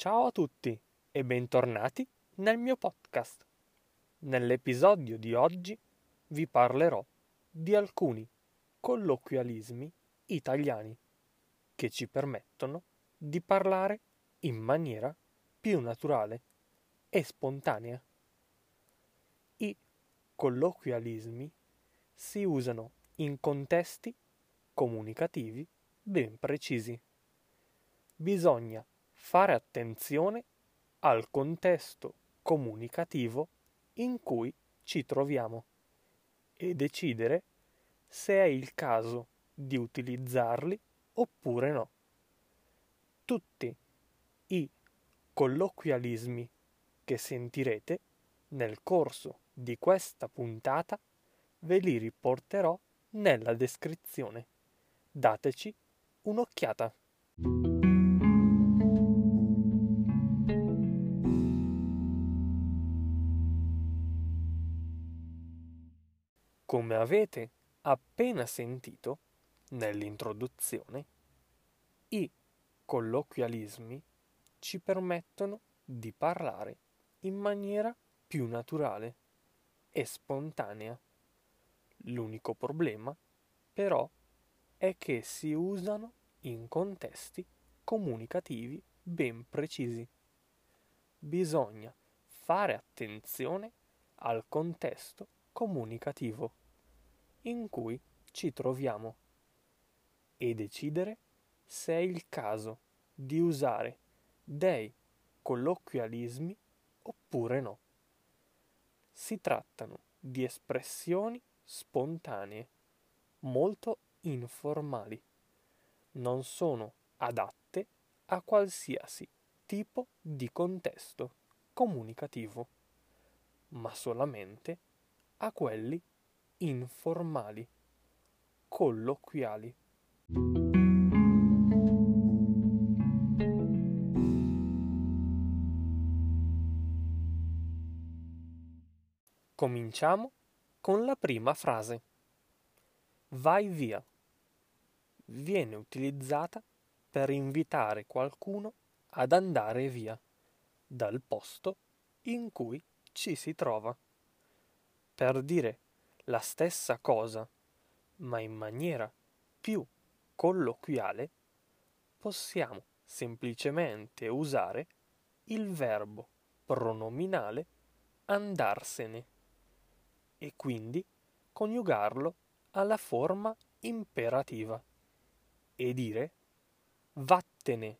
Ciao a tutti e bentornati nel mio podcast. Nell'episodio di oggi vi parlerò di alcuni colloquialismi italiani che ci permettono di parlare in maniera più naturale e spontanea. I colloquialismi si usano in contesti comunicativi ben precisi. Bisogna fare attenzione al contesto comunicativo in cui ci troviamo e decidere se è il caso di utilizzarli oppure no. Tutti i colloquialismi che sentirete nel corso di questa puntata ve li riporterò nella descrizione. Dateci un'occhiata. Come avete appena sentito nell'introduzione, i colloquialismi ci permettono di parlare in maniera più naturale e spontanea. L'unico problema, però, è che si usano in contesti comunicativi ben precisi. Bisogna fare attenzione al contesto comunicativo in cui ci troviamo e decidere se è il caso di usare dei colloquialismi oppure no. Si trattano di espressioni spontanee, molto informali. Non sono adatte a qualsiasi tipo di contesto comunicativo, ma solamente a quelli informali, colloquiali. Cominciamo con la prima frase. Vai via. Viene utilizzata per invitare qualcuno ad andare via dal posto in cui ci si trova per dire la stessa cosa, ma in maniera più colloquiale, possiamo semplicemente usare il verbo pronominale andarsene e quindi coniugarlo alla forma imperativa e dire vattene.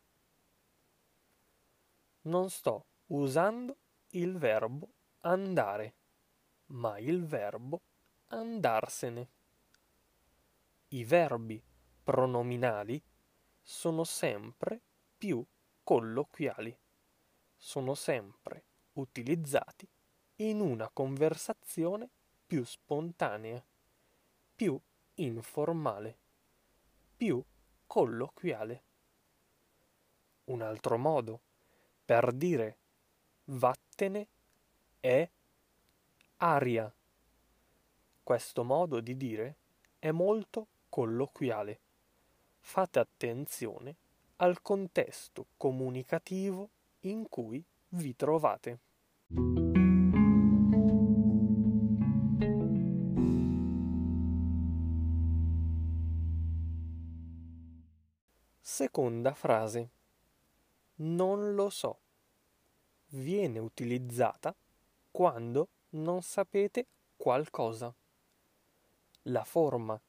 Non sto usando il verbo andare ma il verbo andarsene. I verbi pronominali sono sempre più colloquiali, sono sempre utilizzati in una conversazione più spontanea, più informale, più colloquiale. Un altro modo per dire vattene è aria. Questo modo di dire è molto colloquiale. Fate attenzione al contesto comunicativo in cui vi trovate. Seconda frase. Non lo so. Viene utilizzata quando non sapete qualcosa. La forma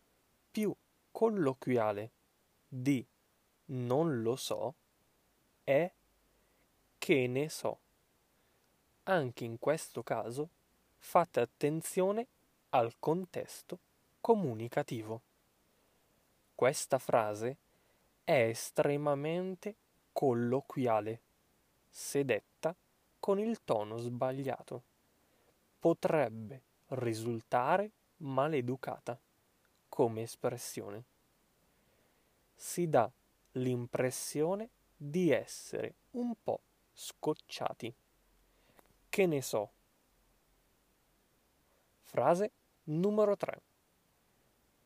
più colloquiale di non lo so è che ne so. Anche in questo caso fate attenzione al contesto comunicativo. Questa frase è estremamente colloquiale se detta con il tono sbagliato potrebbe risultare maleducata come espressione. Si dà l'impressione di essere un po' scocciati. Che ne so. Frase numero 3.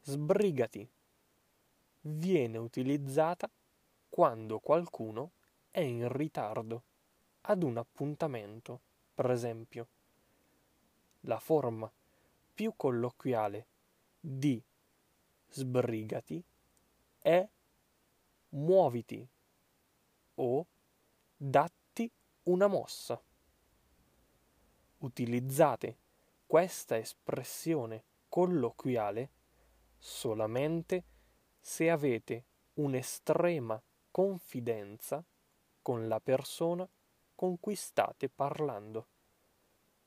Sbrigati. Viene utilizzata quando qualcuno è in ritardo ad un appuntamento, per esempio. La forma più colloquiale di sbrigati è muoviti o datti una mossa. Utilizzate questa espressione colloquiale solamente se avete un'estrema confidenza con la persona con cui state parlando.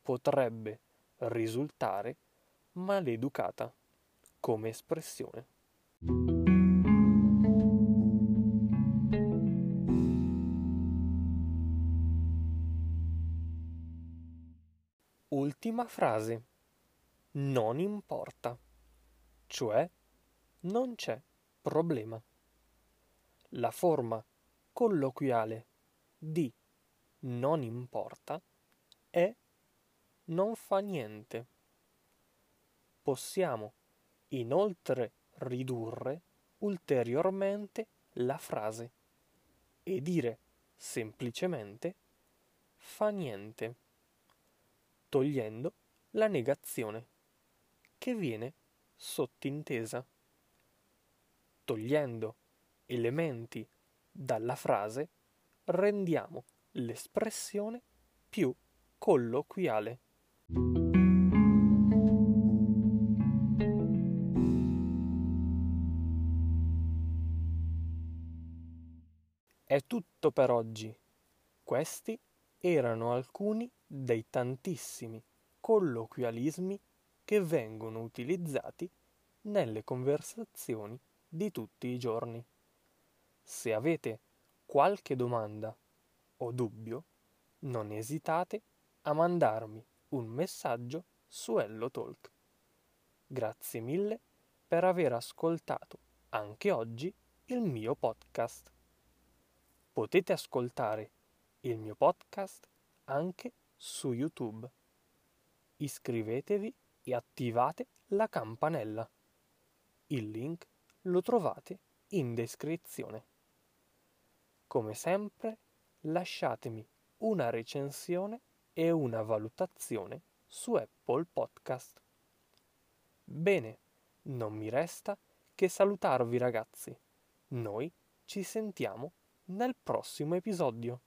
Potrebbe risultare maleducata come espressione. Ultima frase. Non importa. Cioè, non c'è problema. La forma colloquiale di non importa è non fa niente. Possiamo inoltre ridurre ulteriormente la frase e dire semplicemente fa niente, togliendo la negazione che viene sottintesa. Togliendo elementi dalla frase rendiamo l'espressione più colloquiale. È tutto per oggi. Questi erano alcuni dei tantissimi colloquialismi che vengono utilizzati nelle conversazioni di tutti i giorni. Se avete qualche domanda o dubbio, non esitate a mandarmi un messaggio su HelloTalk. Grazie mille per aver ascoltato anche oggi il mio podcast. Potete ascoltare il mio podcast anche su YouTube. Iscrivetevi e attivate la campanella. Il link lo trovate in descrizione. Come sempre, lasciatemi una recensione e una valutazione su Apple Podcast. Bene, non mi resta che salutarvi ragazzi. Noi ci sentiamo nel prossimo episodio.